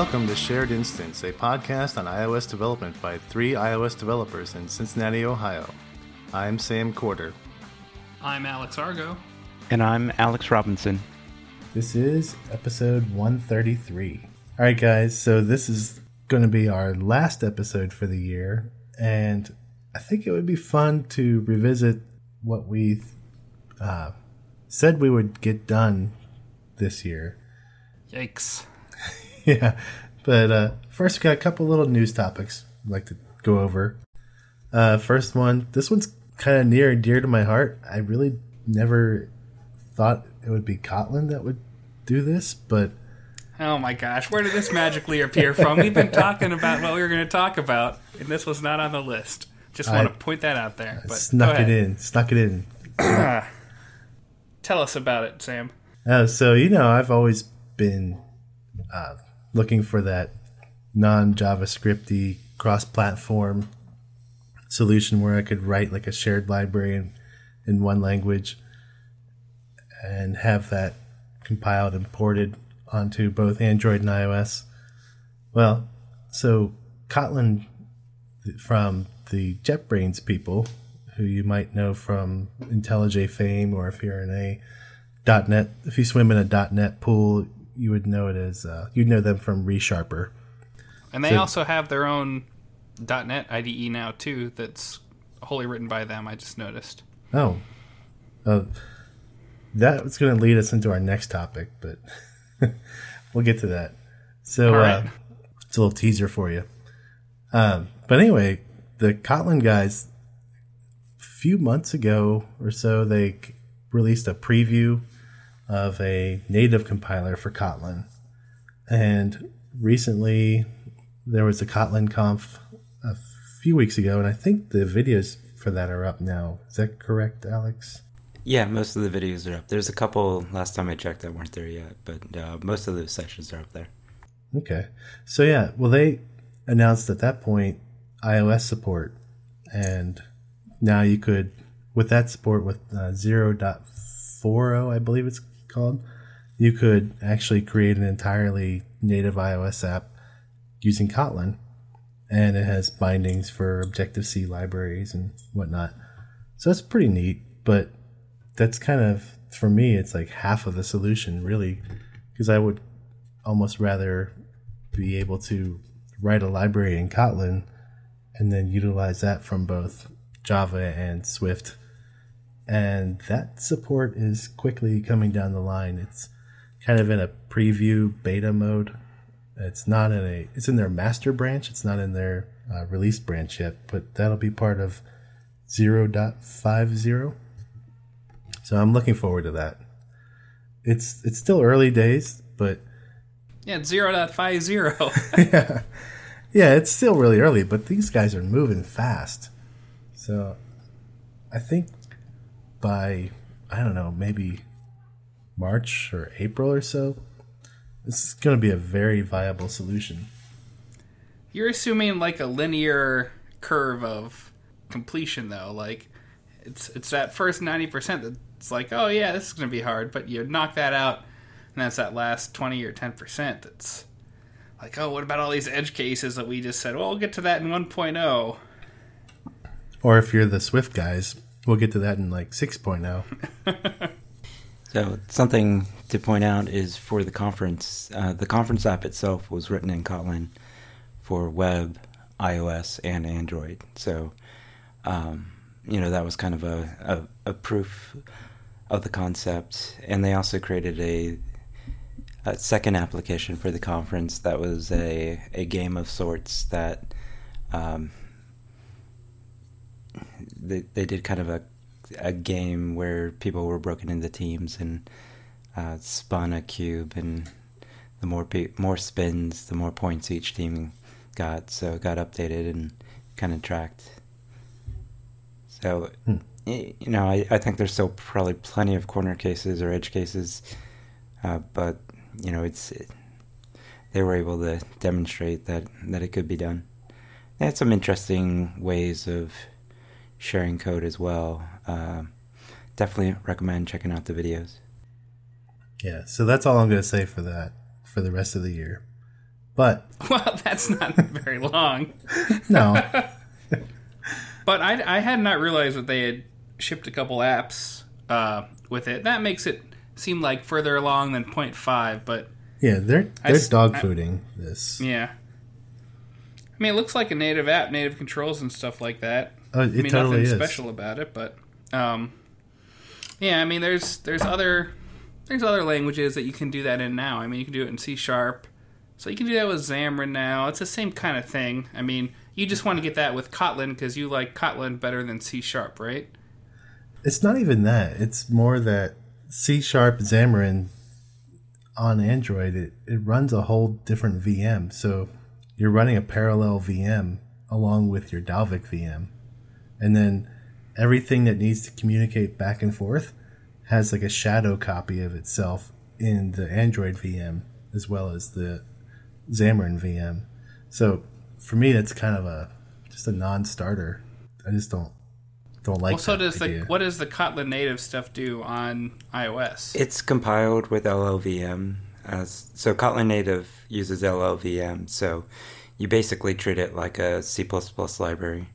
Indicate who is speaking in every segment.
Speaker 1: Welcome to Shared Instance, a podcast on iOS development by three iOS developers in Cincinnati, Ohio. I'm Sam Corder.
Speaker 2: I'm Alex Argo.
Speaker 3: And I'm Alex Robinson.
Speaker 1: This is episode 133. All right, guys, so this is going to be our last episode for the year, and I think it would be fun to revisit what we uh, said we would get done this year.
Speaker 2: Yikes.
Speaker 1: yeah, but uh, first, we got a couple little news topics I'd like to go over. Uh, first one, this one's kind of near and dear to my heart. I really never thought it would be Kotlin that would do this, but
Speaker 2: Oh my gosh, where did this magically appear from? We've been talking about what we were going to talk about, and this was not on the list. Just want
Speaker 1: I-
Speaker 2: to point that out there.
Speaker 1: I
Speaker 2: But
Speaker 1: snuck it in. Snuck it in.
Speaker 2: Tell us about it, Sam.
Speaker 1: Uh, so you know, I've always been uh, looking for that non-JavaScripty cross-platform solution where I could write like a shared library in, in one language and have that compiled and ported onto both Android and iOS. Well, so Kotlin from the JetBrains people, who you might know from IntelliJ fame, or if you're in a .NET, if you swim in a .NET pool, you would know it as uh, you'd know them from ReSharper.
Speaker 2: And they
Speaker 1: So-
Speaker 2: also have their own .NET IDE now too. That's wholly written by them. I just noticed.
Speaker 1: Oh, uh, that was going to lead us into our next topic, but we'll get to that. So uh, it's a little teaser for you. Um, but anyway, the Kotlin guys, a few months ago or so, they released a preview of a native compiler for Kotlin. And recently, there was a Kotlin conf a few weeks ago, and I think the videos for that are up now. Is that correct, Alex?
Speaker 3: Yeah, most of the videos are up. There's a couple last time I checked that weren't there yet, but uh, most of those sections are up there.
Speaker 1: Okay. So yeah, well they announced at that point iOS support and now you could with that support with uh, 0.40 I believe it's called, you could actually create an entirely native iOS app using Kotlin and it has bindings for Objective-C libraries and whatnot. So that's pretty neat, but that's kind of for me it's like half of the solution really because I would almost rather be able to write a library in Kotlin and then utilize that from both Java and Swift. And that support is quickly coming down the line. It's kind of in a preview beta mode. It's not in a it's in their master branch. It's not in their uh, release branch yet, but that'll be part of 0.50. So I'm looking forward to that. It's it's still early days, but
Speaker 2: Yeah, it's 0.50.
Speaker 1: yeah. yeah, it's still really early, but these guys are moving fast. So I think by, I don't know, maybe March or April or so, this is going to be a very viable solution.
Speaker 2: You're assuming like a linear curve of completion, though. Like it's it's that first ninety percent that's like, oh yeah, this is going to be hard, but you knock that out, and that's that last twenty or ten percent that's like, oh, what about all these edge cases that we just said? Well, we'll get to that in oh." 1.0.
Speaker 1: Or if you're the Swift guys, we'll get to that in like oh. 6.0.
Speaker 3: So something to point out is for the conference, uh, the conference app itself was written in Kotlin for web, iOS, and Android. So, um, you know, that was kind of a, a, a proof of the concept. And they also created a, a second application for the conference that was a, a game of sorts that um, they, they did kind of a a game where people were broken into teams and uh, spun a cube, and the more pe- more spins, the more points each team got. So it got updated and kind of tracked. So, y- you know, I, I think there's still probably plenty of corner cases or edge cases, uh, but you know, it's it, they were able to demonstrate that that it could be done. They had some interesting ways of sharing code as well. Uh, definitely recommend checking out the videos.
Speaker 1: Yeah, so that's all I'm going to say for that for the rest of the year. But
Speaker 2: Well, that's not very long.
Speaker 1: no,
Speaker 2: But I, I had not realized that they had shipped a couple apps uh, with it. That makes it seem like further along than 0.5, but
Speaker 1: yeah, they're
Speaker 2: I
Speaker 1: they're
Speaker 2: s-
Speaker 1: dog
Speaker 2: I-
Speaker 1: fooding this.
Speaker 2: yeah. I mean, it looks like a native app, native controls and stuff like that.
Speaker 1: Oh, it
Speaker 2: I mean,
Speaker 1: totally
Speaker 2: nothing
Speaker 1: is.
Speaker 2: special about it, but um, yeah, I mean, there's there's other there's other languages that you can do that in now. I mean, you can do it in C sharp, so you can do that with Xamarin now. It's the same kind of thing. I mean, you just want to get that with Kotlin because you like Kotlin better than C sharp, right?
Speaker 1: It's not even that. It's more that C sharp Xamarin on Android it, it runs a whole different VM. So you're running a parallel VM along with your Dalvik VM. And then everything that needs to communicate back and forth has like a shadow copy of itself in the Android VM as well as the Xamarin VM. So for me that's kind of a just a non-starter. I just don't don't like
Speaker 2: well, so
Speaker 1: that
Speaker 2: does the what does the Kotlin native stuff do on iOS?
Speaker 3: It's compiled with LLVM. As, so Kotlin Native uses LLVM, so you basically treat it like a C++ library.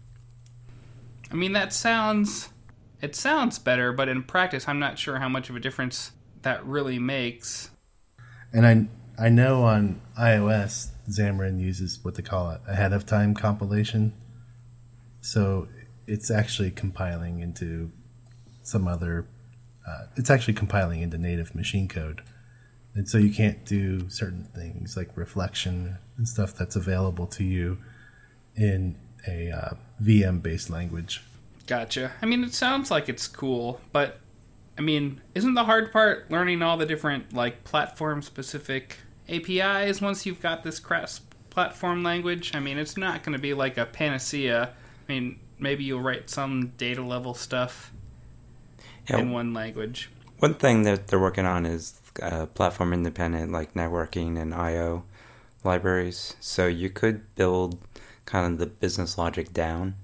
Speaker 2: I mean, that sounds it sounds better, but in practice, I'm not sure how much of a difference that really makes.
Speaker 1: And I I know on iOS Xamarin uses what they call it ahead of time compilation. So it's actually compiling into some other. Uh, it's actually compiling into native machine code, and so you can't do certain things like reflection and stuff that's available to you in a uh, VM based language.
Speaker 2: Gotcha. I mean, it sounds like it's cool, but I mean, isn't the hard part learning all the different like platform specific APIs once you've got this cross platform language? I mean, it's not going to be like a panacea. I mean, maybe you'll write some data level stuff
Speaker 3: Yeah,
Speaker 2: in one language.
Speaker 3: One thing that they're working on is uh, platform independent, like networking and I/O libraries. So you could build kind of the business logic down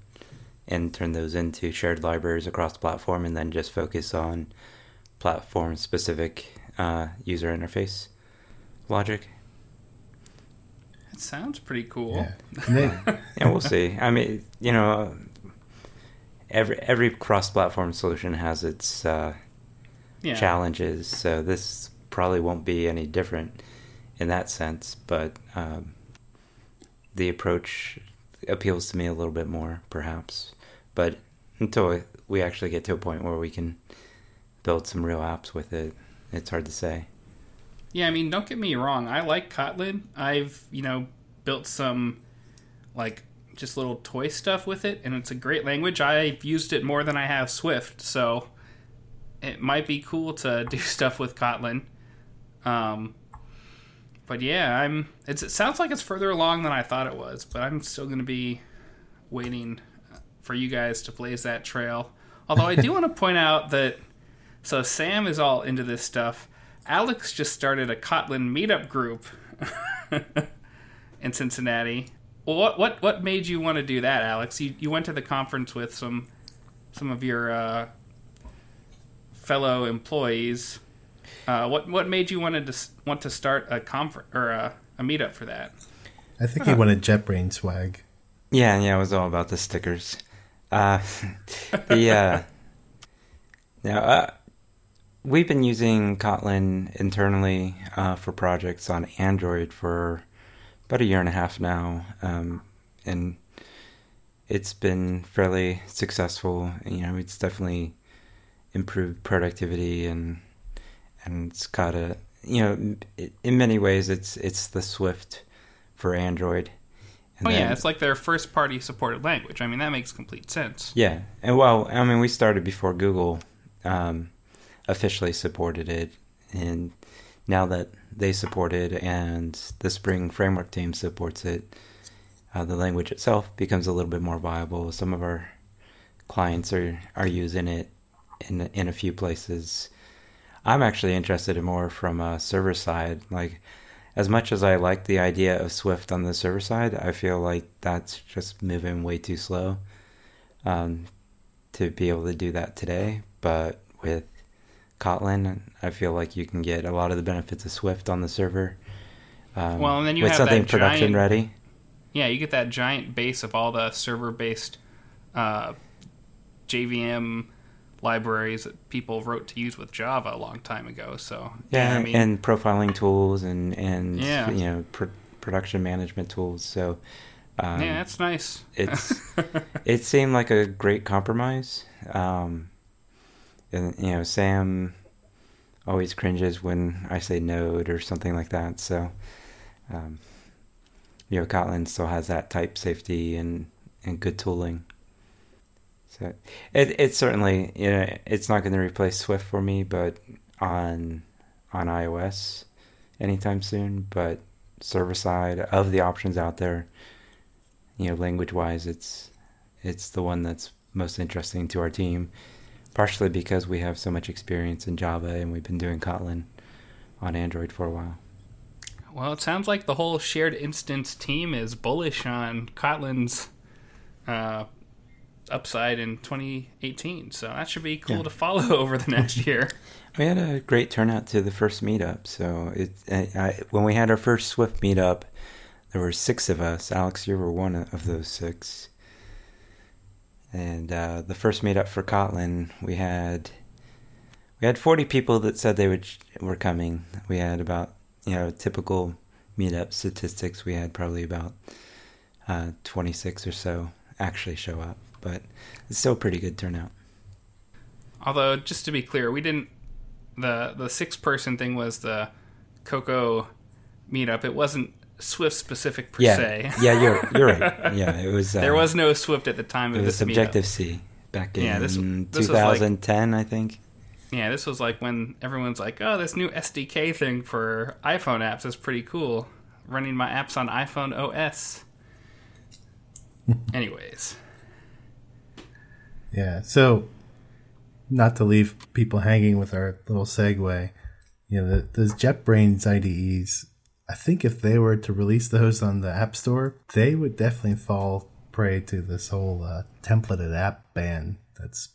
Speaker 3: and turn those into shared libraries across the platform, and then just focus on platform specific uh, user interface logic.
Speaker 2: It sounds pretty cool.
Speaker 1: Yeah. And
Speaker 3: Yeah, we'll see. I mean, you know, every every cross-platform solution has its uh,
Speaker 2: Yeah.
Speaker 3: challenges, so this probably won't be any different in that sense. But um, the approach appeals to me a little bit more, perhaps. But until we actually get to a point where we can build some real apps with it, it's hard to say.
Speaker 2: Yeah, I mean, don't get me wrong. I like Kotlin. I've, you know, built some, like, just little toy stuff with it, and it's a great language. I've used it more than I have Swift, so it might be cool to do stuff with Kotlin. Um, but yeah, I'm. It's, it sounds like it's further along than I thought it was, but I'm still going to be waiting for you guys to blaze that trail. Although I do want to point out that so Sam is all into this stuff. Alex just started a Kotlin meetup group in Cincinnati. Well, what what what made you want to do that, Alex? You you went to the conference with some some of your uh, fellow employees. Uh, what what made you wanted to want to start a confer- or a, a meetup for that?
Speaker 1: I think he wanted JetBrain swag.
Speaker 3: Yeah, yeah, it was all about the stickers. Uh, the uh, now uh, we've been using Kotlin internally uh, for projects on Android for about a year and a half now, um, and it's been fairly successful. You know, it's definitely improved productivity and and it's got a you know it, in many ways it's it's the Swift for Android. And
Speaker 2: Oh
Speaker 3: then-
Speaker 2: yeah, it's like their first party supported language. I mean, that makes complete sense.
Speaker 3: yeah, and well, I mean, we started before Google um, officially supported it, and now that they support it and the Spring Framework team supports it, uh, the language itself becomes a little bit more viable. Some of our clients are are using it in in a few places. I'm actually interested in more from a server side, like. As much as I like the idea of Swift on the server side, I feel like that's just moving way too slow um, to be able to do that today. But with Kotlin, I feel like you can get a lot of the benefits of Swift on the server um,
Speaker 2: Well, and then you
Speaker 3: with
Speaker 2: have
Speaker 3: something
Speaker 2: that
Speaker 3: production
Speaker 2: giant-
Speaker 3: ready.
Speaker 2: Yeah, you get that giant base of all the server-based uh, JVM libraries that people wrote to use with Java a long time ago. So
Speaker 3: Yeah,
Speaker 2: I mean,
Speaker 3: and profiling tools and and
Speaker 2: Yeah.
Speaker 3: you know pr- production management tools. So um,
Speaker 2: yeah, that's nice.
Speaker 3: it's it seemed like a great compromise. Um, and you know, Sam always cringes when I say Node or something like that. So, um, you know, Kotlin still has that type safety and and good tooling. So it it's certainly you know it's not going to replace Swift for me, but on on iOS anytime soon. But server side of the options out there, you know, language wise, it's it's the one that's most interesting to our team. Partially because we have so much experience in Java and we've been doing Kotlin on Android for a while.
Speaker 2: Well, it sounds like the whole shared instance team is bullish on Kotlin's uh, upside in 2018. So that should be cool
Speaker 3: Yeah.
Speaker 2: to follow over the next year.
Speaker 3: We had a great turnout to the first meetup. So it, I, I, when we had our first Swift meetup, there were six of us. Alex, you were one of those six. And uh, the first meetup for Kotlin, we had we had 40 people that said they would were coming. We had about you know typical meetup statistics. We had probably about uh, 26 or so actually show up, but it's still a pretty good turnout.
Speaker 2: Although, just to be clear, we didn't. the The six person thing was the Cocoa meetup. It wasn't Swift specific per
Speaker 3: yeah,
Speaker 2: se.
Speaker 3: yeah, you're you're right. Yeah, it was. Uh,
Speaker 2: there was no Swift at the time
Speaker 3: It
Speaker 2: of
Speaker 3: was
Speaker 2: this
Speaker 3: Objective
Speaker 2: meetup.
Speaker 3: C back in
Speaker 2: Yeah, this- this was like-
Speaker 3: 2010, I think.
Speaker 2: Yeah, this was like when everyone's like, "Oh, this new SDK thing for iPhone apps is pretty cool." Running my apps on iPhone OS. Anyways,
Speaker 1: Yeah. So, not to leave people hanging with our little segue, you know, the, those JetBrains IDEs, I think if they were to release those on the App Store, they would definitely fall prey to this whole uh, templated app ban that's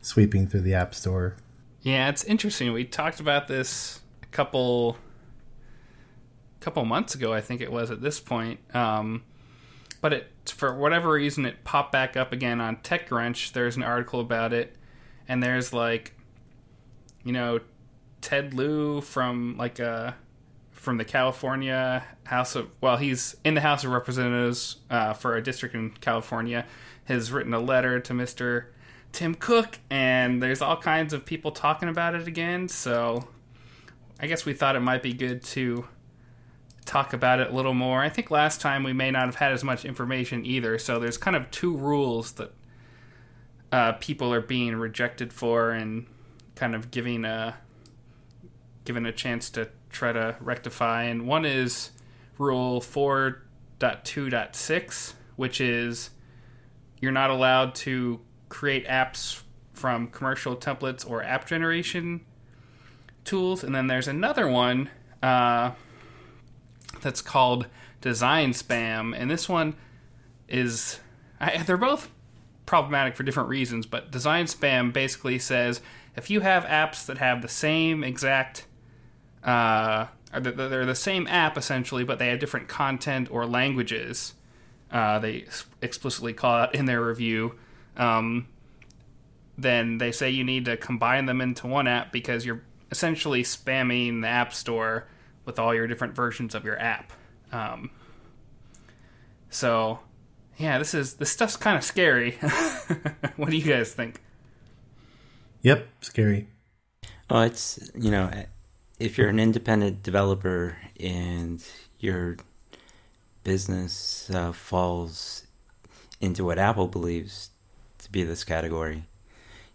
Speaker 1: sweeping through the App Store.
Speaker 2: yeah, it's interesting. We talked about this a couple couple months ago, I think it was at this point. Um, but it for whatever reason it popped back up again on TechCrunch. There's an article about it, and there's like, you know, Ted Lieu from like a from the California House of well, he's in the House of Representatives uh, for a district in California. Has written a letter to Mister Tim Cook, and there's all kinds of people talking about it again. So, I guess we thought it might be good to talk about it a little more. I think last time we may not have had as much information either. So there's kind of two rules that uh, people are being rejected for, and kind of giving a given a chance to try to rectify. And one is Rule 4.2.6, which is you're not allowed to create apps from commercial templates or app generation tools. And then there's another one uh, that's called Design Spam. And this one is, I, they're both problematic for different reasons, but Design Spam basically says if you have apps that have the same exact uh, or they're the same app essentially, but they have different content or languages. Uh, they explicitly call out in their review. Um, then they say you need to combine them into one app because you're essentially spamming the App Store with all your different versions of your app. Um, so, yeah, this is this stuff's kind of scary. what do you guys think?
Speaker 1: Yep, scary.
Speaker 3: Well, it's you know, if you're an independent developer and your business uh, falls into what Apple believes to be this category,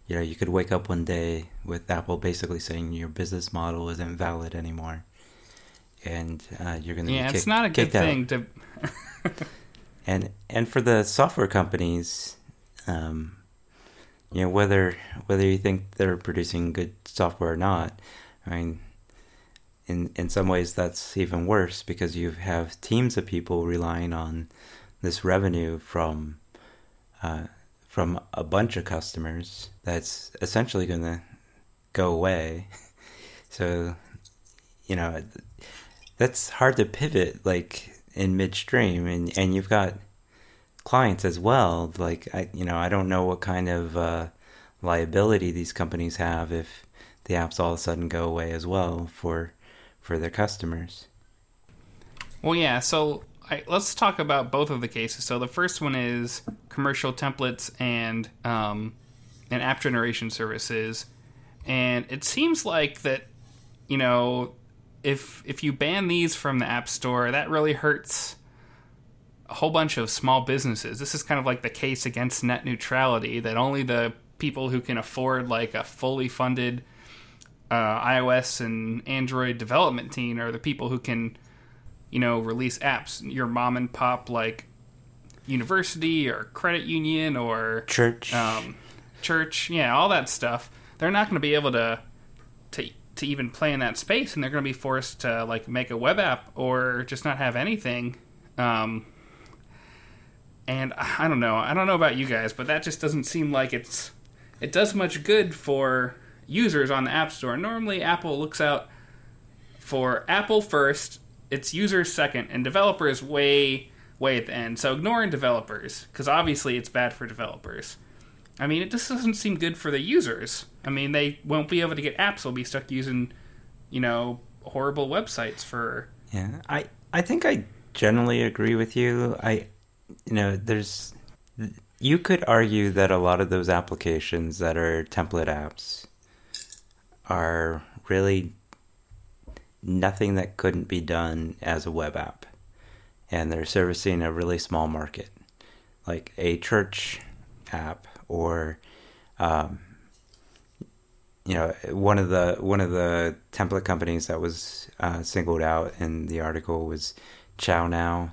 Speaker 3: you know, you could wake up one day with Apple basically saying your business model isn't valid anymore, and uh, you're going to
Speaker 2: Yeah, it's not a good
Speaker 3: kicked out.
Speaker 2: thing to.
Speaker 3: and and for the software companies, um, you know whether whether you think they're producing good software or not, I mean, in in some ways that's even worse because you have teams of people relying on this revenue from uh, from a bunch of customers that's essentially going to go away. So, you know, that's hard to pivot like in midstream, and and you've got clients as well. Like I, you know, I don't know what kind of uh, liability these companies have if the apps all of a sudden go away as well for for their customers.
Speaker 2: Well, yeah. So I, let's talk about both of the cases. So the first one is commercial templates and um, and app generation services, and it seems like that you know if if you ban these from the app store, that really hurts a whole bunch of small businesses. This is kind of like the case against net neutrality that only the people who can afford like a fully funded uh, iOS and Android development team are the people who can, you know, release apps. Your mom and pop like university or credit union or
Speaker 3: church,
Speaker 2: um, church, yeah, all that stuff. They're not going to be able to to to even play in that space, and they're going to be forced to like make a web app or just not have anything. Um, and I don't know. I don't know about you guys, but that just doesn't seem like it's it does much good for users on the App Store. Normally, Apple looks out for Apple first, its users second, and developers way way at the end. So ignoring developers because obviously it's bad for developers. I mean, it just doesn't seem good for the users. I mean, they won't be able to get apps. They'll be stuck using, you know, horrible websites for.
Speaker 3: Yeah, I I think I generally agree with you. I, you know, there's you could argue that a lot of those applications that are template apps are really nothing that couldn't be done as a web app. And they're servicing a really small market, like a church app or um, you know one of the one of the template companies that was uh, singled out in the article was ChowNow,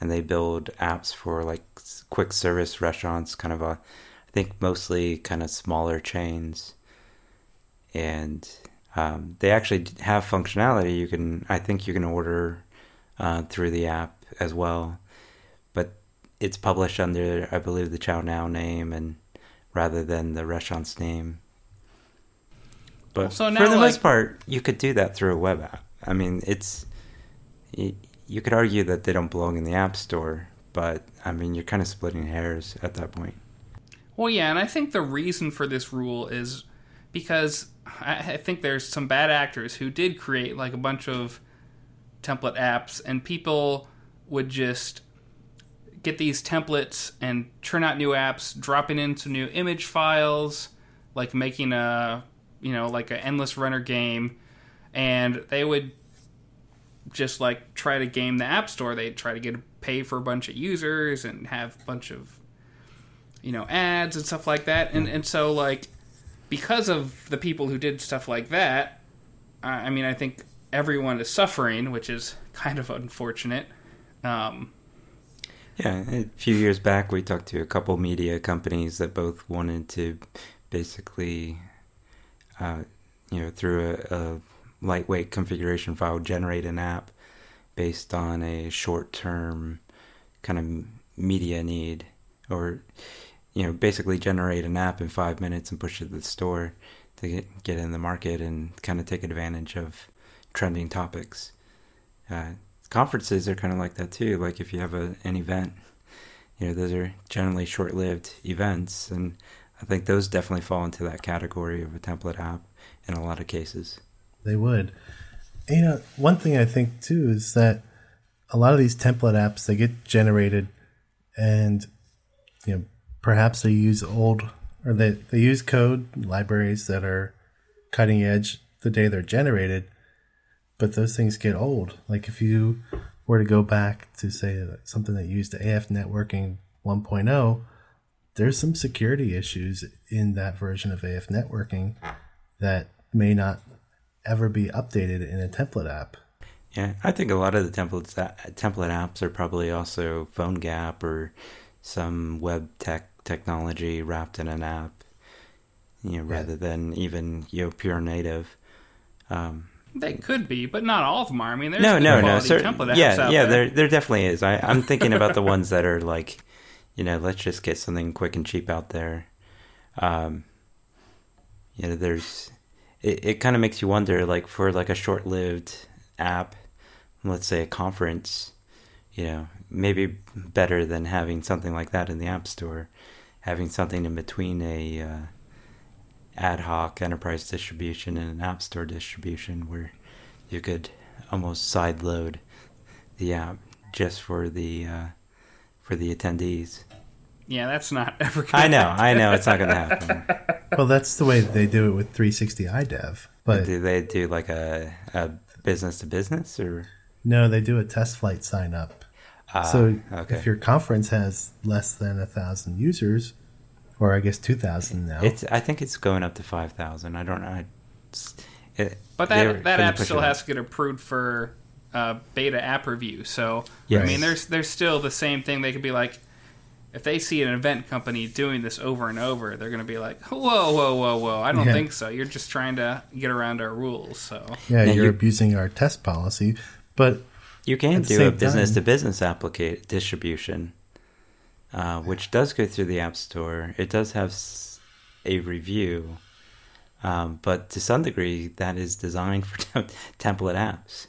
Speaker 3: and they build apps for like quick service restaurants, kind of a I think mostly kind of smaller chains, and um, they actually have functionality. You can I think you can order uh, through the app as well, but it's published under I believe the ChowNow name and rather than the restaurant's name. But
Speaker 2: So now,
Speaker 3: for the
Speaker 2: like-
Speaker 3: most part, you could do that through a web app. I mean, it's y- you could argue that they don't belong in the app store, but I mean, you're kind of splitting hairs at that point.
Speaker 2: Well, yeah, and I think the reason for this rule is because I I think there's some bad actors who did create like a bunch of template apps, and people would just get these templates and churn out new apps, dropping into new image files, like making a you know like an endless runner game, and they would just like try to game the app store. They'd try to get pay for a bunch of users and have a bunch of you know ads and stuff like that and and so like because of the people who did stuff like that i I mean i think everyone is suffering which is kind of unfortunate um
Speaker 3: Yeah, a few years back, we talked to a couple media companies that both wanted to basically, uh, you know, through a, a lightweight configuration file, generate an app based on a short-term kind of media need, or you know, basically generate an app in five minutes and push it to the store to get, get in the market and kind of take advantage of trending topics. Uh, conferences are kind of like that too. Like if you have a, an event, you know, those are generally short-lived events, and I think those definitely fall into that category of a template app in a lot of cases.
Speaker 1: They would. And, you know, one thing I think too is that a lot of these template apps they get generated, and you know perhaps they use old or they they use code libraries that are cutting edge the day they're generated, but those things get old. Like if you were to go back to say something that used AFNetworking 1.0, there's some security issues in that version of AFNetworking that may not ever be updated in a template app.
Speaker 3: Yeah, I think a lot of the templates template apps are probably also PhoneGap or some web tech technology wrapped in an app. You know, rather than even you know pure native. Um,
Speaker 2: they could be but not all of them are i mean there's
Speaker 3: no,
Speaker 2: good
Speaker 3: no, no.
Speaker 2: quality
Speaker 3: cer-
Speaker 2: template apps
Speaker 3: yeah,
Speaker 2: out
Speaker 3: yeah.
Speaker 2: there.
Speaker 3: There, there definitely is. I, I'm thinking about the ones that are like, you know, let's just get something quick and cheap out there. Um, you know, there's. It, it kind of makes you wonder, like for like a short-lived app, let's say a conference, you know, maybe better than having something like that in the App Store, having something in between a uh, ad hoc enterprise distribution and an App Store distribution where you could almost side load the app just for the uh, for the attendees.
Speaker 2: Yeah, that's not ever. Gonna
Speaker 3: I know,
Speaker 2: happen.
Speaker 3: I know, it's not going to happen.
Speaker 1: Well, that's the way they do it with 360 iDev. But
Speaker 3: do they do like a, a business to business or?
Speaker 1: no, they do a TestFlight sign up.
Speaker 3: Uh,
Speaker 1: so
Speaker 3: okay.
Speaker 1: if your conference has less than a thousand users, or I guess 2,000 now,
Speaker 3: It's. I think it's going up to five thousand. I don't know. It's, it,
Speaker 2: But that that app still has to get approved for uh, beta app review. So I mean, there's there's still the same thing. They could be like, if they see an event company doing this over and over, they're going to be like, whoa, whoa, whoa, whoa! I don't
Speaker 1: Yeah.
Speaker 2: think so. You're just trying to get around our rules. So
Speaker 1: yeah,
Speaker 3: Yeah,
Speaker 1: you're
Speaker 3: you-
Speaker 1: abusing our test policy. But
Speaker 3: You can
Speaker 1: At
Speaker 3: do a business to business application distribution, uh, which does go through the App Store. It does have a review, um, but to some degree, that is designed for tem- template apps,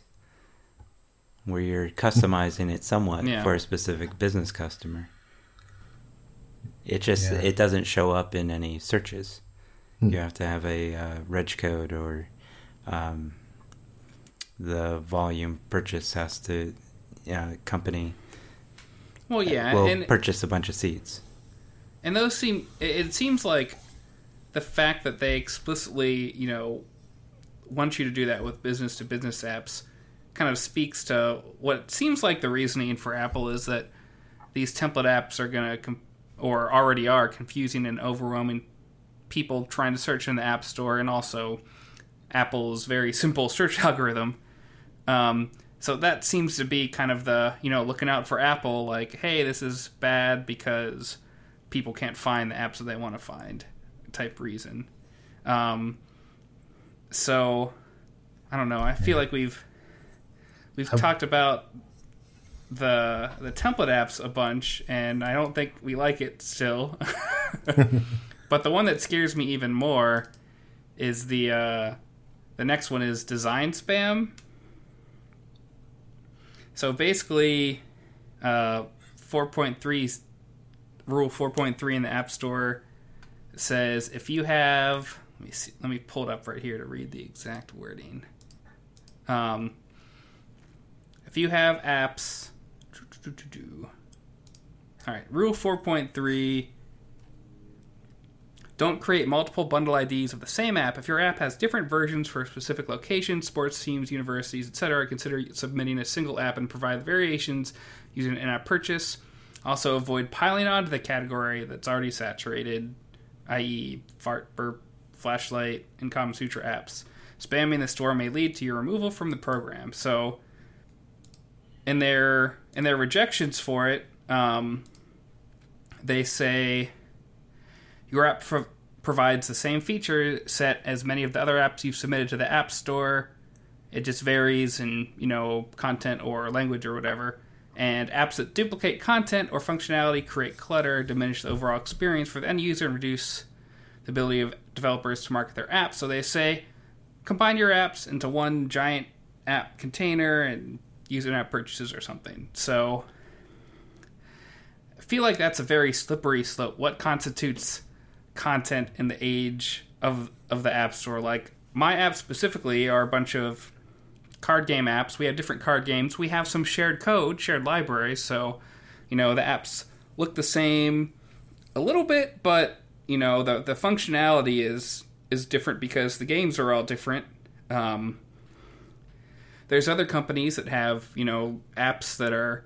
Speaker 3: where you're customizing it somewhat
Speaker 2: Yeah.
Speaker 3: for a specific business customer. It just
Speaker 1: Yeah.
Speaker 3: it doesn't show up in any searches.
Speaker 1: Hmm.
Speaker 3: You have to have a uh, reg code or um, the volume purchase has to uh, company
Speaker 2: well, yeah,
Speaker 3: will
Speaker 2: and
Speaker 3: purchase a bunch of seats.
Speaker 2: and those seem. It, it seems like the fact that they explicitly, you know, want you to do that with business to business apps kind of speaks to what seems like the reasoning for Apple is that these template apps are going to com- or already are confusing and overwhelming people trying to search in the App Store and also Apple's very simple search algorithm. Um, so that seems to be kind of the, you know, looking out for Apple like, hey, this is bad because people can't find the apps that they want to find type reason. Um, so I don't know. I feel like we've we've
Speaker 1: How-
Speaker 2: talked about the the template apps a bunch, and I don't think we like it still. but the one that scares me even more is the uh, the next one is design spam. So basically, uh, 4.3 rule 4.3 in the App Store says if you have let me see let me pull it up right here to read the exact wording. Um, if you have apps, all right, rule 4.3. Don't create multiple bundle IDs of the same app. If your app has different versions for specific locations, sports teams, universities, etc., consider submitting a single app and provide the variations using an in-app purchase. Also, avoid piling onto the category that's already saturated, i.e., fart, burp, flashlight, and Kama Sutra apps. Spamming the store may lead to your removal from the program. So, in their in their rejections for it, um, they say your app pro- provides the same feature set as many of the other apps you've submitted to the App Store. It just varies in you know content or language or whatever. And apps that duplicate content or functionality create clutter, diminish the overall experience for the end user, and reduce the ability of developers to market their apps. So they say combine your apps into one giant app container and use in-app purchases or something. So I feel like that's a very slippery slope. What constitutes content in the age of of the app store? Like my apps specifically are a bunch of card game apps. We have different card games. We have some shared code, shared libraries. So you know the apps look the same a little bit, but you know the the functionality is is different because the games are all different. Um, there's other companies that have you know apps that are.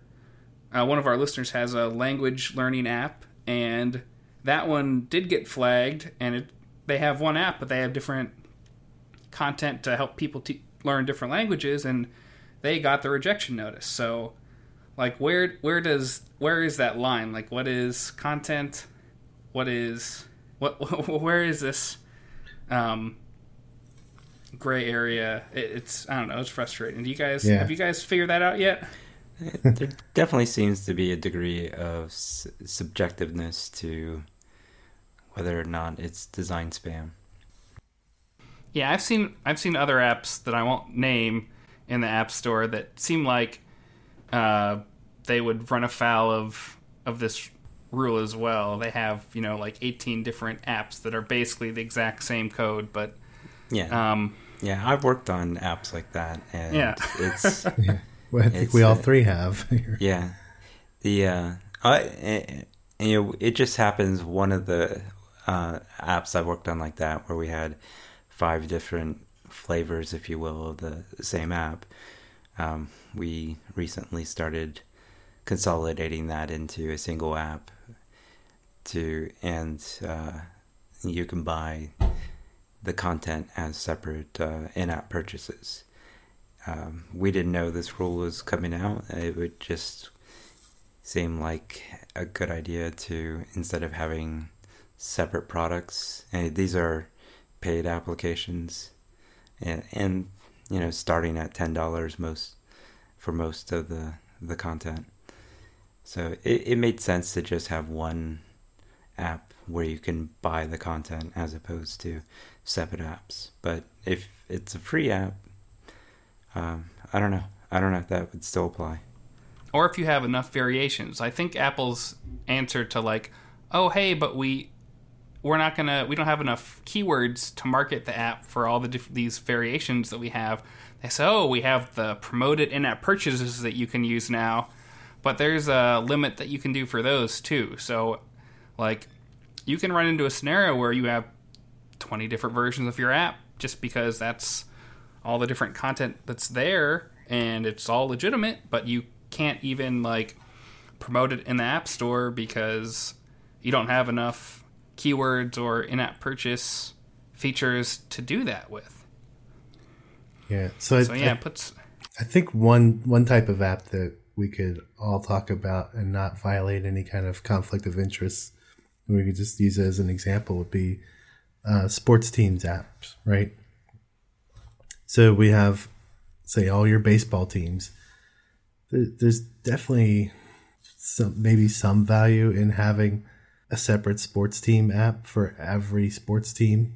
Speaker 2: Uh, one of our listeners has a language learning app, and that one did get flagged. And it, they have one app, but they have different content to help people te- learn different languages, and they got the rejection notice. So, like, where where does where is that line? Like, what is content? What is what? Where is this? Um, gray area. It, it's I don't know. It's frustrating. Do you guys
Speaker 1: Yeah.
Speaker 2: have you guys figured that out yet?
Speaker 3: there definitely seems to be a degree of s- subjectiveness to whether or not it's design spam.
Speaker 2: Yeah, I've seen I've seen other apps that I won't name in the App Store that seem like uh, they would run afoul of of this rule as well. They have you know like 18 different apps that are basically the exact same code, but
Speaker 3: Yeah.
Speaker 2: um,
Speaker 3: yeah, I've worked on apps like that and
Speaker 2: Yeah.
Speaker 3: it's
Speaker 1: Yeah. Well, I think
Speaker 3: It's,
Speaker 1: we all
Speaker 3: uh,
Speaker 1: three have.
Speaker 3: Yeah, the uh, I and, and, you know it just happens. One of the uh, apps I've worked on like that, where we had five different flavors, if you will, of the same app. Um, we recently started consolidating that into a single app. To and uh, you can buy the content as separate uh, in-app purchases um, we didn't know this rule was coming out. It would just seem like a good idea to instead of having separate products. And these are paid applications, and, and you know starting at ten dollars most for most of the the content. So it, it made sense to just have one app where you can buy the content as opposed to separate apps. But if it's a free app, um, I don't know. I don't know if that would still apply.
Speaker 2: or if you have enough variations. I think Apple's answer to like, oh hey, but we we're not gonna we don't have enough keywords to market the app for all the diff- these variations that we have. They say, oh, we have the promoted in-app purchases that you can use now, but there's a limit that you can do for those too. So, like, you can run into a scenario where you have 20 different versions of your app just because that's all the different content that's there and it's all legitimate, but you can't even like promote it in the App Store because you don't have enough keywords or in-app purchase features to do that with.
Speaker 1: yeah. So,
Speaker 2: So
Speaker 1: I,
Speaker 2: yeah,
Speaker 1: I,
Speaker 2: it puts
Speaker 1: I think one one type of app that we could all talk about and not violate any kind of conflict of interest, we could just use it as an example, would be uh, sports teams apps, right? So we have, say, all your baseball teams. There's definitely some maybe some value in having a separate sports team app for every sports team,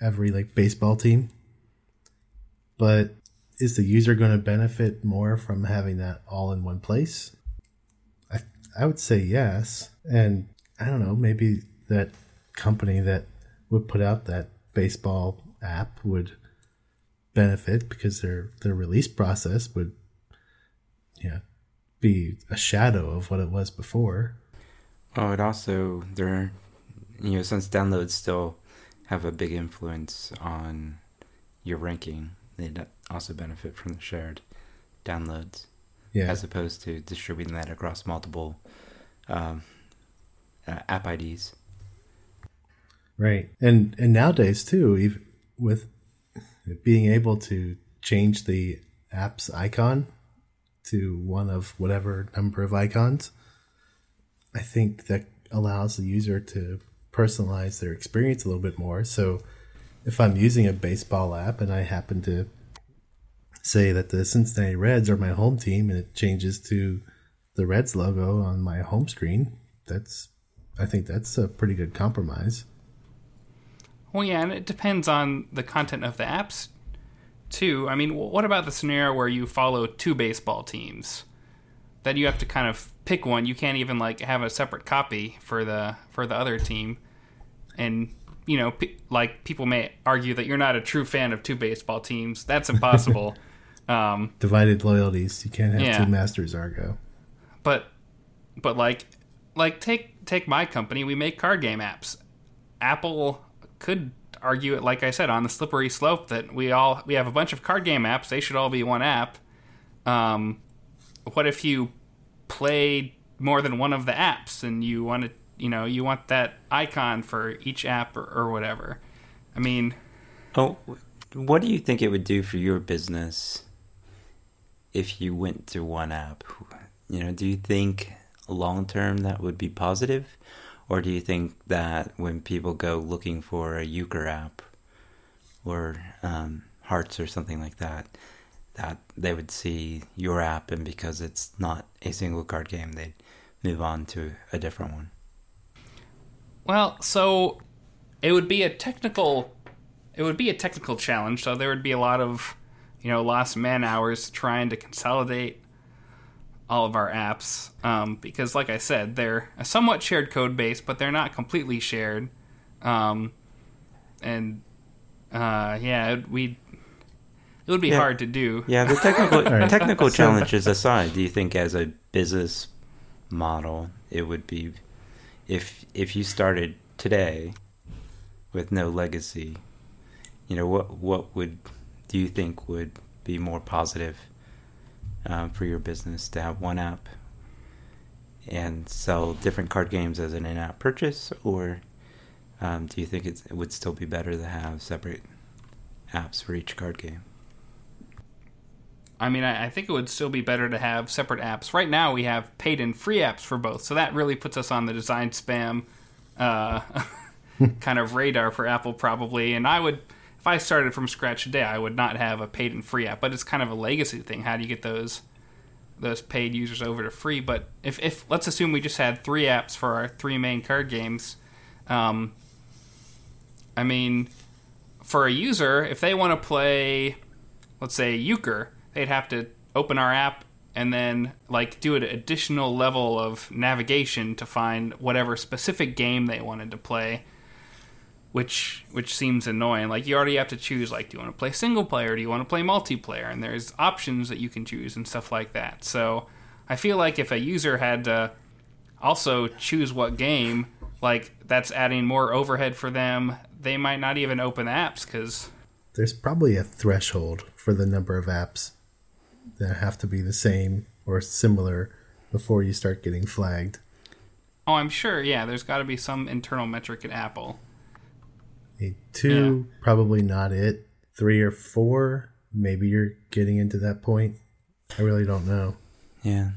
Speaker 1: every like baseball team. But is the user going to benefit more from having that all in one place? I I would say yes. And I don't know, maybe that company that would put out that baseball app would benefit because their their release process would yeah be a shadow of what it was before.
Speaker 3: Oh, it also there, you know, since downloads still have a big influence on your ranking, they also benefit from the shared downloads
Speaker 1: Yeah.
Speaker 3: as opposed to distributing that across multiple um, uh, app IDs.
Speaker 1: Right. And and nowadays too, with being able to change the app's icon to one of whatever number of icons, I think that allows the user to personalize their experience a little bit more. So if I'm using a baseball app and I happen to say that the Cincinnati Reds are my home team and it changes to the Reds logo on my home screen, that's I think that's a pretty good compromise.
Speaker 2: Well, yeah, and it depends on the content of the apps, too. I mean, what about the scenario where you follow two baseball teams? Then you have to kind of pick one. You can't even like have a separate copy for the for the other team, and you know, pe- like people may argue that you're not a true fan of two baseball teams. That's impossible. um,
Speaker 1: divided loyalties. You can't have
Speaker 2: Yeah.
Speaker 1: two masters, Argo.
Speaker 2: but but like like take take my company we make card game apps apple could argue it like i said on the slippery slope that we all we have a bunch of card game apps. They should all be one app. Um what if you play more than one of the apps and you want to you know you want that icon for each app or, or whatever? I mean
Speaker 3: Oh, what do you think it would do for your business if you went to one app? You know, do you think long term that would be positive, or do you think that when people go looking for a euchre app or um, Hearts or something like that, that they would see your app and because it's not a single card game, they'd move on to a different one?
Speaker 2: Well, so it would be a technical it would be a technical challenge, so there would be a lot of you know, lost man hours trying to consolidate all of our apps um, because, like I said, they're a somewhat shared code base, but they're not completely shared. Um, and uh, yeah, we it would be
Speaker 3: Yeah.
Speaker 2: hard to do.
Speaker 3: Yeah, the technical
Speaker 1: right.
Speaker 3: technical challenges aside, do you think as a business model it would be if if you started today with no legacy, you know, what what would do you think would be more positive um, for your business to have one app and sell different card games as an in-app purchase, or um, do you think it would still be better to have separate apps for each card game?
Speaker 2: I mean, I, I think it would still be better to have separate apps. Right now, we have paid and free apps for both, so that really puts us on the design spam uh, kind of radar for Apple, probably. And I would, if I started from scratch today, I would not have a paid and free app. But it's kind of a legacy thing. How do you get those those paid users over to free? But if, if let's assume we just had three apps for our three main card games, um, I mean, for a user, if they want to play, let's say Euchre, they'd have to open our app and then like do an additional level of navigation to find whatever specific game they wanted to play which which seems annoying. Like you already have to choose like do you want to play single player do you want to play multiplayer? And there's options that you can choose and stuff like that. So i feel like if a user had to also choose what game like that's adding more overhead for them they might not even open apps because
Speaker 1: There's probably a threshold for the number of apps that have to be the same or similar before you start getting flagged.
Speaker 2: oh i'm sure yeah there's got to be some internal metric at apple
Speaker 1: A two, probably not it. Three or four, maybe you're getting into that point. I really don't know.
Speaker 3: Yeah.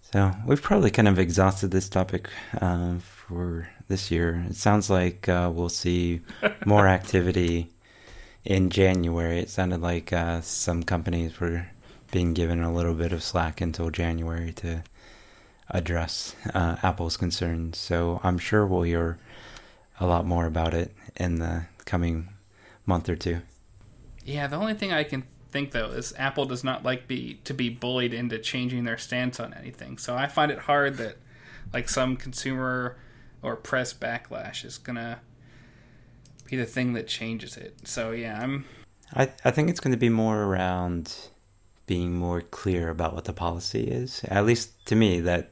Speaker 3: So we've probably kind of exhausted this topic uh, for this year. It sounds like uh, we'll see more activity in January. It sounded like uh, some companies were being given a little bit of slack until January to address uh, Apple's concerns. So I'm sure we'll hear a lot more about it in the coming month or two.
Speaker 2: Yeah, the only thing I can think though is Apple does not like be to be bullied into changing their stance on anything. So I find it hard that like some consumer or press backlash is gonna be the thing that changes it. So yeah, I'm
Speaker 3: I I think it's going to be more around being more clear about what the policy is. At least to me, that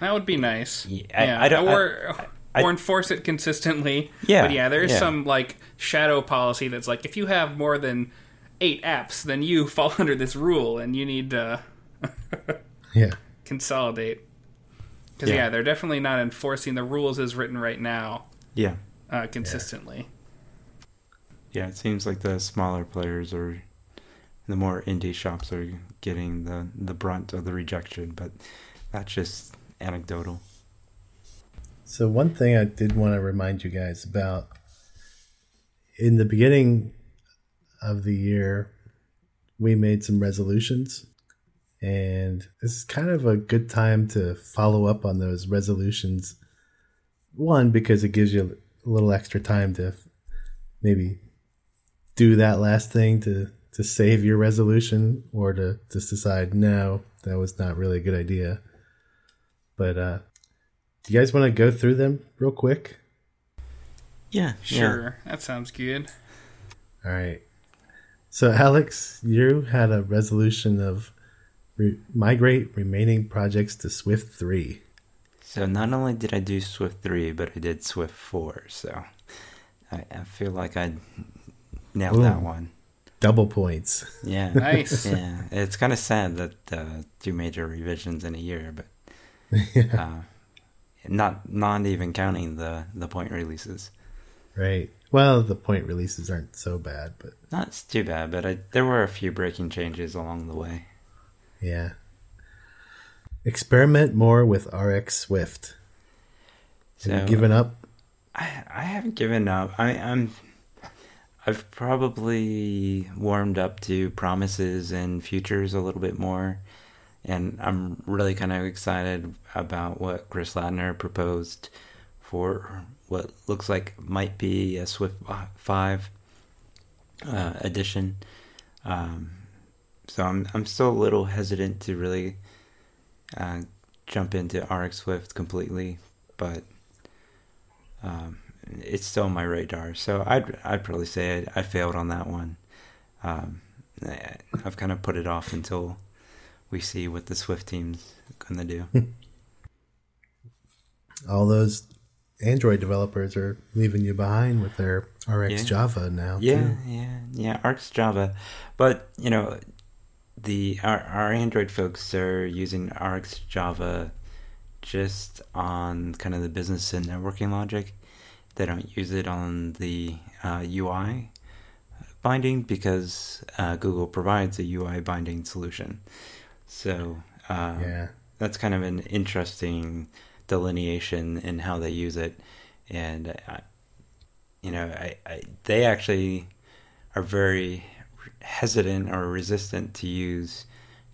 Speaker 2: that would be nice.
Speaker 3: Yeah, I- I don't-
Speaker 2: or
Speaker 3: I-
Speaker 2: or enforce it consistently.
Speaker 3: Yeah,
Speaker 2: but yeah, there's
Speaker 3: yeah.
Speaker 2: some like shadow policy that's like if you have more than eight apps, then you fall under this rule and you need to.
Speaker 1: Yeah.
Speaker 2: consolidate. Because
Speaker 3: Yeah.
Speaker 2: yeah. they're definitely not enforcing the rules as written right now
Speaker 3: yeah,
Speaker 2: uh, consistently.
Speaker 3: yeah, it seems like the smaller players or the more indie shops are getting the the brunt of the rejection, but that's just anecdotal.
Speaker 1: So one thing I did want to remind you guys about in the beginning of the year, we made some resolutions, and is kind of a good time to follow up on those resolutions. One because it gives you a little extra time to maybe do that last thing to to save your resolution, or to just decide no, that was not really a good idea. But uh, do you guys want to go through them real quick?
Speaker 3: Yeah,
Speaker 2: Sure, that sounds good.
Speaker 1: All right. So, Alex, you had a resolution of re- migrate remaining projects to Swift 3.
Speaker 3: So not only did I do Swift three, but I did Swift four. So I, I feel like I nailed that one.
Speaker 1: Double points.
Speaker 3: Yeah,
Speaker 2: Nice.
Speaker 3: yeah, it's kind of sad that uh, two major revisions in a year, but uh, not not even counting the the point releases.
Speaker 1: Right. Well, the point releases aren't so bad, but
Speaker 3: Not too bad, but I, there were a few breaking changes along the way.
Speaker 1: yeah. Experiment more with RX Swift. Have you
Speaker 3: So-
Speaker 1: given up?
Speaker 3: I I haven't given up. I, I'm I've probably warmed up to promises and futures a little bit more, and I'm really kind of excited about what Chris Lattner proposed for what looks like might be a Swift five uh, edition. Um, so I'm I'm still a little hesitant to really uh, jump into RX Swift completely, but um, it's still on my radar. So I'd I'd probably say I, I failed on that one. Um, I've kind of put it off until we see what the Swift team's going to do.
Speaker 1: All those Android developers are leaving you behind with their RX
Speaker 3: Yeah.
Speaker 1: Java now.
Speaker 3: Yeah,
Speaker 1: too.
Speaker 3: yeah, yeah. RX Java, but you know, the our, our Android folks are using RX Java just on kind of the business and networking logic. They don't use it on the uh, UI binding because uh, Google provides a UI binding solution. So uh,
Speaker 1: yeah.
Speaker 3: that's kind of an interesting delineation in how they use it, and I, you know, I, I they actually are very hesitant or resistant to use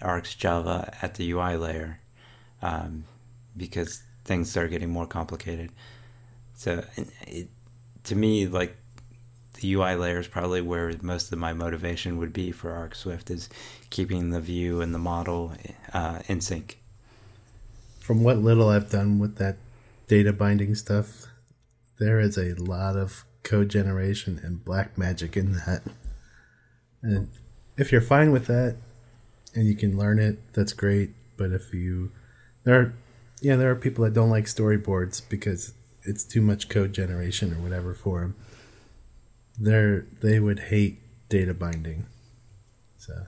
Speaker 3: RX Java at the UI layer um, because things start getting more complicated. So, it, to me, like the UI layer is probably where most of my motivation would be for RX Swift is keeping the view and the model uh, in sync.
Speaker 1: From what little I've done with that data binding stuff, there is a lot of code generation and black magic in that. And if you're fine with that and you can learn it, that's great. But if you there are yeah, there are people that don't like storyboards because it's too much code generation or whatever for them. They're they would hate data binding. So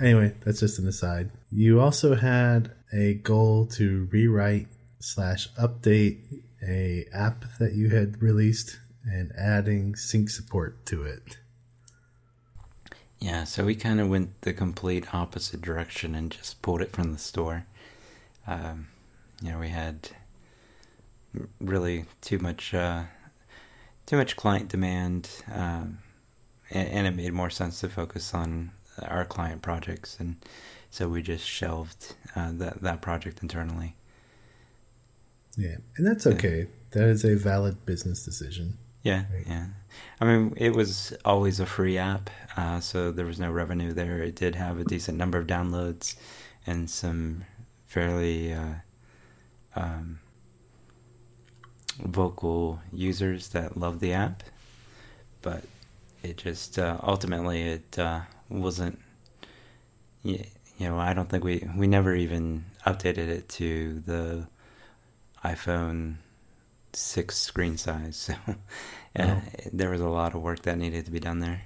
Speaker 1: anyway, that's just an aside. You also had a goal to rewrite slash update a app that you had released and adding sync support to it.
Speaker 3: Yeah, so we kind of went the complete opposite direction and just pulled it from the store. Um, you know, we had really too much, uh, too much client demand, um, and, and it made more sense to focus on our client projects, and so we just shelved uh, that that project internally.
Speaker 1: Yeah, and that's okay. That is a valid business decision.
Speaker 3: Yeah,
Speaker 1: Right.
Speaker 3: yeah. I mean, it was always a free app, uh, so there was no revenue there. It did have a decent number of downloads and some fairly uh, um, vocal users that love the app, but it just uh, ultimately it uh, wasn't. You know, I don't think we we never even updated it to the iPhone six screen size. So yeah, there was a lot of work that needed to be done there.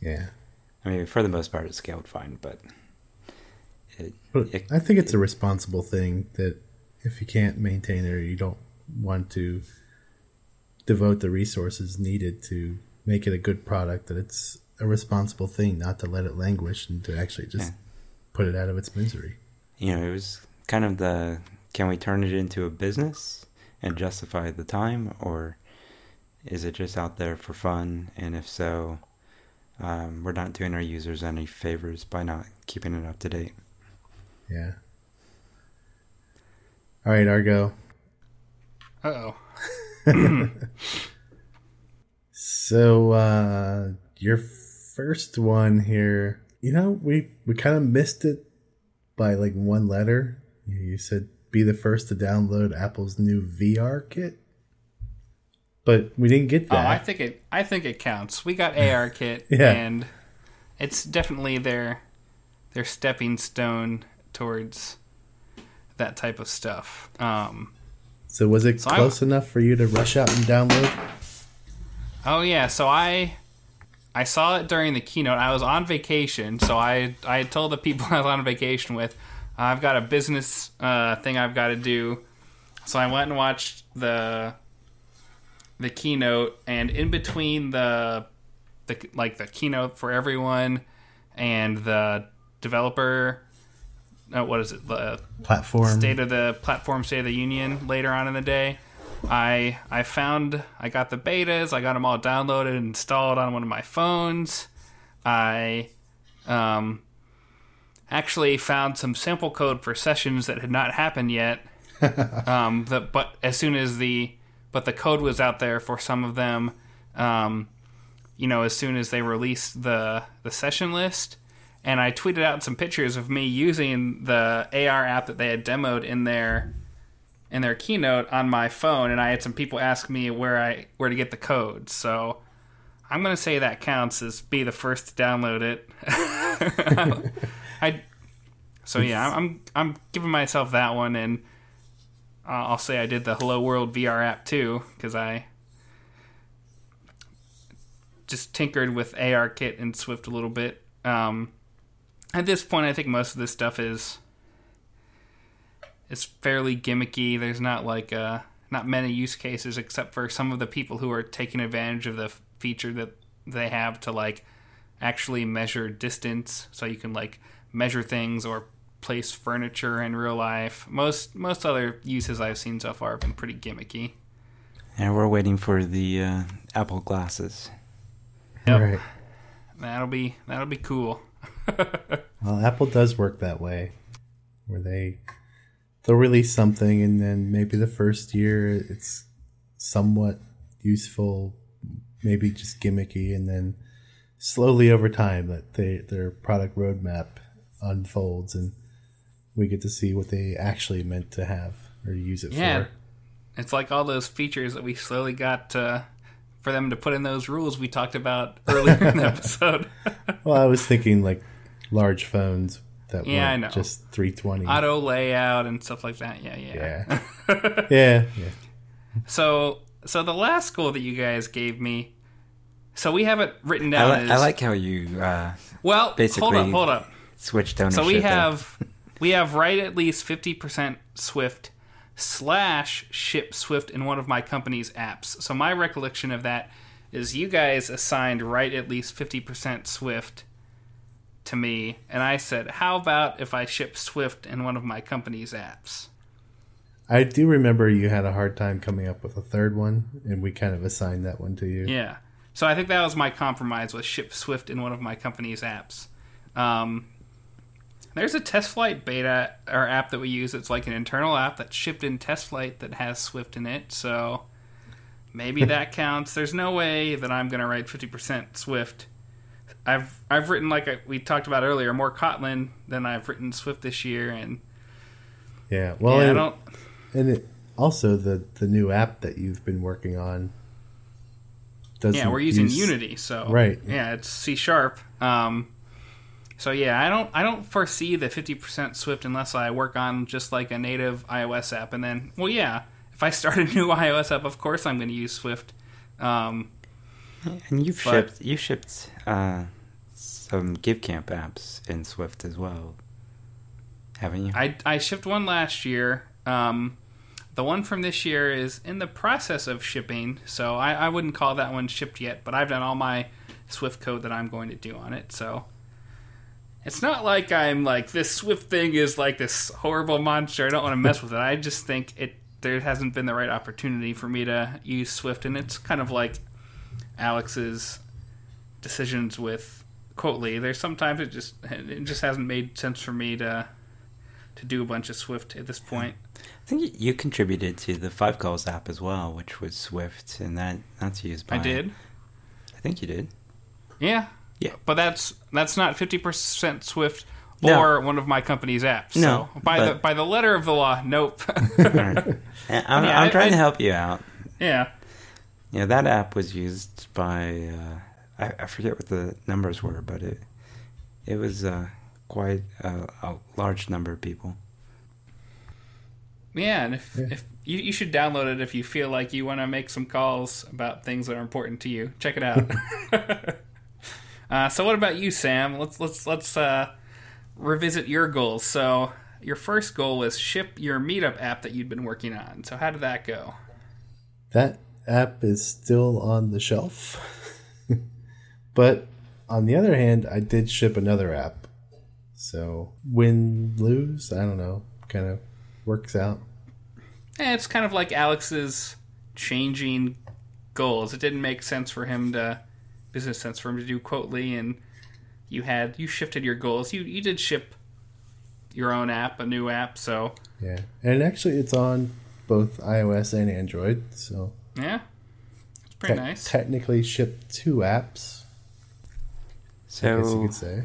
Speaker 1: Yeah,
Speaker 3: I mean, for the most part, it scaled fine, but it, it
Speaker 1: I think it's a responsible thing that if you can't maintain it or you don't want to devote the resources needed to make it a good product, that it's a responsible thing not to let it languish and to actually just
Speaker 3: Yeah.
Speaker 1: put it out of its misery.
Speaker 3: you know, it was kind of the can we turn it into a business and justify the time, or is it just out there for fun? And if so, um, we're not doing our users any favors by not keeping it up to date.
Speaker 1: Yeah. All right, Argo.
Speaker 2: Uh oh.
Speaker 1: So uh your first one here, you know, we we kind of missed it by like one letter. You you said be the first to download Apple's new VR kit. But we didn't get that.
Speaker 2: Oh, I think it. I think it counts. We got AR kit,
Speaker 1: Yeah.
Speaker 2: and it's definitely their their stepping stone towards that type of stuff. Um,
Speaker 1: so was it
Speaker 2: So I-
Speaker 1: close enough for you to rush out and download?
Speaker 2: oh yeah, so I I saw it during the keynote. I was on vacation, so I I told the people I was on vacation with, I've got a business uh, thing I've got to do. So I went and watched the the keynote, and in between the the like the keynote for everyone and the developer, uh, what is it? The
Speaker 1: Platform.
Speaker 2: state of the platform state of the union later on in the day i i found i got the betas i got them all downloaded and installed on one of my phones i um actually found some sample code for sessions that had not happened yet um the, but as soon as the but the code was out there for some of them um you know as soon as they released the the session list and I tweeted out some pictures of me using the AR app that they had demoed in their in their keynote on my phone, and I had some people ask me where I where to get the code. So I'm gonna say that counts as be the first to download it. I so yeah, I'm I'm giving myself that one, and uh, I'll say I did the Hello World VR app too because I just tinkered with ARKit and Swift a little bit. Um, at this point, I think most of this stuff is is fairly gimmicky. There's not like uh, not many use cases except for some of the people who are taking advantage of the feature that they have to like actually measure distance, so you can like measure things or place furniture in real life. Most most other uses I've seen so far have been pretty gimmicky.
Speaker 3: And we're waiting for the uh, Apple glasses.
Speaker 2: Yep.
Speaker 1: Right.
Speaker 2: That'll be that'll be cool.
Speaker 1: Well, Apple does work that way, where they they'll release something and then maybe the first year it's somewhat useful, maybe just gimmicky, and then slowly over time that they their product roadmap unfolds and we get to see what they actually meant to have or use it
Speaker 2: Yeah.
Speaker 1: for.
Speaker 2: It's like all those features that we slowly got uh, for them to put in those rules we talked about earlier in the episode.
Speaker 1: Well, I was thinking like large phones that
Speaker 2: Yeah, I
Speaker 1: weren't
Speaker 2: know.
Speaker 1: just 320.
Speaker 2: Auto layout and stuff like that. Yeah, yeah.
Speaker 1: yeah. yeah, yeah.
Speaker 2: So, so the last goal that you guys gave me. So we have it written
Speaker 3: I,
Speaker 2: down
Speaker 3: li-
Speaker 2: as
Speaker 3: I like how you uh,
Speaker 2: well. hold
Speaker 3: basically-
Speaker 2: up, hold up.
Speaker 3: switched ownership.
Speaker 2: So we have we have right at least fifty percent Swift slash ship Swift in one of my company's apps. So my recollection of that is you guys assigned write at least fifty percent Swift to me, and I said, "How about if I ship Swift in one of my company's apps?"
Speaker 1: I do remember you had a hard time coming up with a third one, and we kind of assigned that one to you.
Speaker 2: Yeah. So I think that was my compromise was ship Swift in one of my company's apps. Um, there's a TestFlight beta or app that we use. It's like an internal app that's shipped in TestFlight that has Swift in it. So maybe that counts. There's no way that I'm going to write 50% Swift. I've I've written like we talked about earlier more Kotlin than I've written Swift this year, and
Speaker 1: Yeah. Well,
Speaker 2: yeah, I
Speaker 1: and,
Speaker 2: don't.
Speaker 1: and it, also the the new app that you've been working on. Doesn't
Speaker 2: Yeah, we're using
Speaker 1: use-
Speaker 2: Unity, so
Speaker 1: Right.
Speaker 2: Yeah, it's C sharp. Um, so yeah, I don't I don't foresee the fifty percent Swift unless I work on just like a native iOS app, and then well, yeah, if I start a new iOS app, of course I'm going to use Swift. Um,
Speaker 3: and you've
Speaker 2: but-
Speaker 3: shipped you shipped uh, some GiveCamp apps in Swift as well, haven't you?
Speaker 2: I I shipped one last year. Um, the one from this year is in the process of shipping, so I, I wouldn't call that one shipped yet. But I've done all my Swift code that I'm going to do on it, so it's not like I'm like this Swift thing is like this horrible monster. I don't want to mess with it. I just think it there hasn't been the right opportunity for me to use Swift, and it's kind of like Alex's decisions with Quotely. There's sometimes it just it just hasn't made sense for me to to do a bunch of Swift at this hmm. point.
Speaker 3: I think you- you contributed to the Five Calls app as well, which was Swift, and that that's used by.
Speaker 2: I did,
Speaker 3: I think you did.
Speaker 2: yeah,
Speaker 3: Yeah.
Speaker 2: but that's that's not fifty percent Swift
Speaker 3: No.
Speaker 2: or one of my company's apps.
Speaker 3: No,
Speaker 2: so by the by the letter of the law, nope.
Speaker 3: I'm,
Speaker 2: Yeah,
Speaker 3: I'm
Speaker 2: I-
Speaker 3: trying to help you out.
Speaker 2: yeah,
Speaker 3: Yeah, that app was used by uh, I, I forget what the numbers were, but it it was uh, quite a, a large number of people.
Speaker 2: yeah, and if
Speaker 1: Yeah.
Speaker 2: if you, you should download it if you feel like you want to make some calls about things that are important to you. Check it out. uh, so, what about you, Sam? Let's let's let's uh, revisit your goals. So, your first goal was ship your Meetup app that you'd been working on. So, how did that go?
Speaker 1: That app is still on the shelf. but on the other hand, I did ship another app. So win lose, I don't know, kind of works out.
Speaker 2: Eh, it's kind of like Alex's changing goals. It didn't make sense for him to business sense for him to do Quotely, and you had you shifted your goals. You you did ship your own app, a new app. So
Speaker 1: Yeah. And actually it's on both iOS and Android, so
Speaker 2: yeah, it's pretty
Speaker 1: te-
Speaker 2: nice.
Speaker 1: technically shipped two apps, So I guess you could say.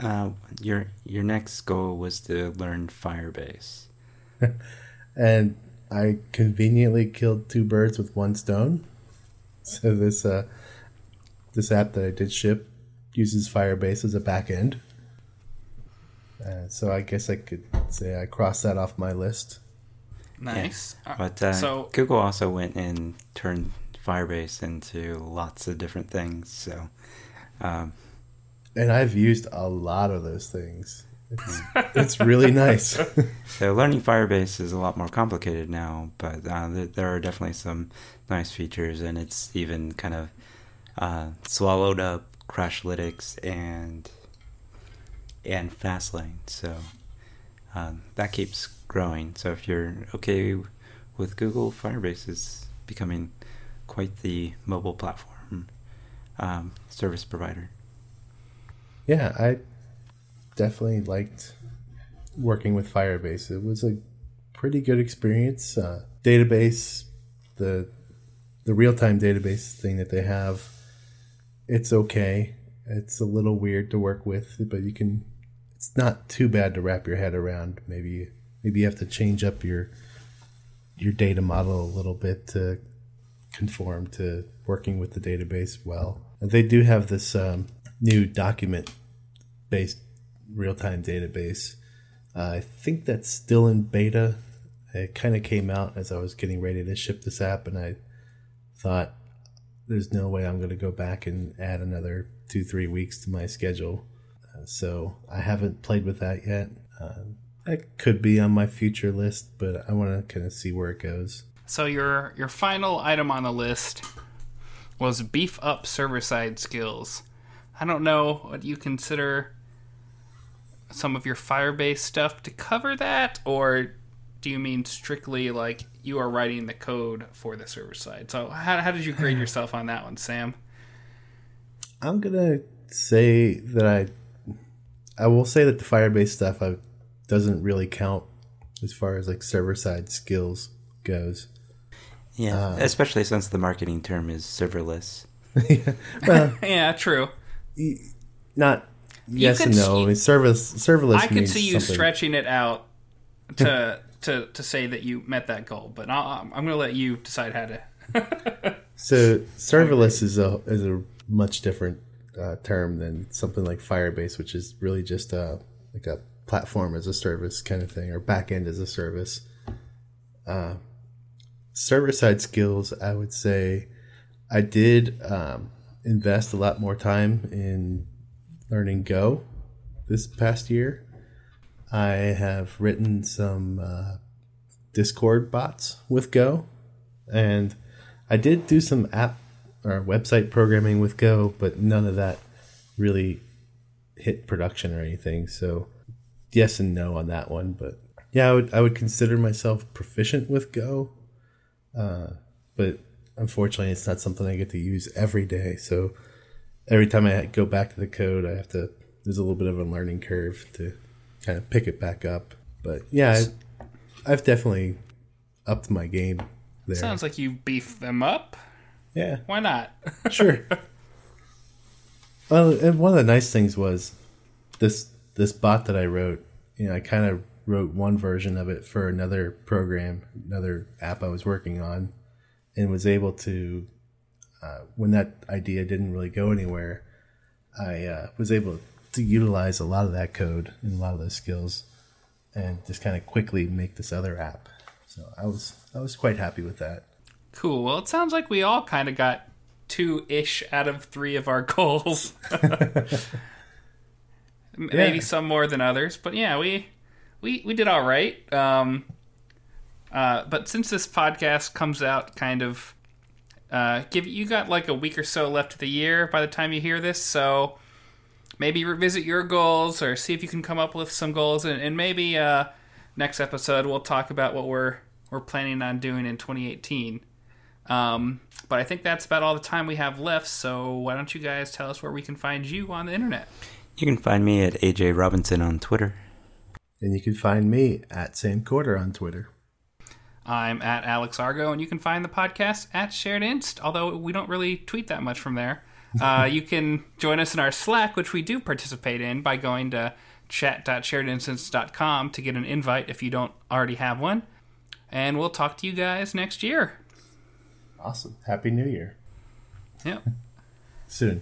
Speaker 3: Uh, your your next goal was to learn Firebase.
Speaker 1: and I conveniently killed two birds with one stone. So this uh, this app that I did ship uses Firebase as a backend. Uh, so I guess I could say I crossed that off my list.
Speaker 2: Nice. Uh,
Speaker 3: But uh,
Speaker 2: so
Speaker 3: Google also went and turned Firebase into lots of different things. So um,
Speaker 1: And I've used a lot of those things. It's, it's really nice.
Speaker 3: so learning Firebase is a lot more complicated now, but uh, there, there are definitely some nice features, and it's even kind of uh, swallowed up Crashlytics and and Fastlane. So uh, that keeps growing. So if you're okay with Google, Firebase is becoming quite the mobile platform um, service provider.
Speaker 1: yeah, I definitely liked working with Firebase. It was a pretty good experience. Uh, database, the the real time database thing that they have, it's okay. It's a little weird to work with, but you can. It's not too bad to wrap your head around. Maybe maybe you have to change up your your data model a little bit to conform to working with the database well. They do have this um, new document based real time database. Uh, I think that's still in beta. It kind of came out as I was getting ready to ship this app, and I thought, there's no way I'm going to go back and add another two, three weeks to my schedule. Uh, so I haven't played with that yet. Uh, that could be on my future list, but I want to kind of see where it goes.
Speaker 2: So your your final item on the list was beef up server side skills. I don't know what you consider some of your Firebase stuff to cover that, or do you mean strictly like you are writing the code for the server side? So how, how did you grade yourself on that one, Sam?
Speaker 1: I'm gonna say that I, I will say that the Firebase stuff I, doesn't really count as far as like server side skills goes.
Speaker 3: Yeah, uh, especially since the marketing term is serverless.
Speaker 1: well,
Speaker 2: yeah, true.
Speaker 1: not yes
Speaker 2: could
Speaker 1: and no.
Speaker 2: see-
Speaker 1: I mean, service serverless.
Speaker 2: I could see you
Speaker 1: something-
Speaker 2: stretching it out to to to say that you met that goal, but I'll, I'm going to let you decide how to.
Speaker 1: So serverless is a is a much different uh, term than something like Firebase, which is really just a like a platform as a service kind of thing, or backend as a service. Uh, server side skills, I would say, I did um, invest a lot more time in learning Go this past year. I have written some uh, Discord bots with Go, and I did do some app or website programming with Go, but none of that really hit production or anything. So yes and no on that one, but yeah, I would I would consider myself proficient with Go, uh, but unfortunately, it's not something I get to use every day. So every time I go back to the code, I have to. There's a little bit of a learning curve to kind of pick it back up. But yeah, I, I've definitely upped my game there.
Speaker 2: Sounds like you beefed them up.
Speaker 1: yeah,
Speaker 2: Why not?
Speaker 1: sure. well, and one of the nice things was this this bot that I wrote. You know, I kind of wrote one version of it for another program, another app I was working on, and was able to. Uh, when that idea didn't really go anywhere, I uh, was able to utilize a lot of that code and a lot of those skills, and just kind of quickly make this other app. So I was I was quite happy with that.
Speaker 2: Cool. Well, it sounds like we all kind of got two ish out of three of our goals. Maybe
Speaker 1: Yeah.
Speaker 2: some more than others, but yeah, we we we did all right. Um, uh, but since this podcast comes out, kind of, uh, give you got like a week or so left of the year by the time you hear this, so maybe revisit your goals or see if you can come up with some goals, and, and maybe uh, next episode we'll talk about what we're we're planning on doing in 2018. Um, but I think that's about all the time we have left. So why don't you guys tell us where we can find you on the internet?
Speaker 3: You can find me at AJ Robinson on Twitter.
Speaker 1: And you can find me at Sam Quarter on Twitter.
Speaker 2: I'm at Alex Argo, and you can find the podcast at Shared Inst. Although we don't really tweet that much from there, Uh, you can join us in our Slack, which we do participate in, by going to chat.sharedinstance.com to get an invite if you don't already have one. And we'll talk to you guys next year.
Speaker 1: Awesome. Happy New Year.
Speaker 2: Yep.
Speaker 1: Soon.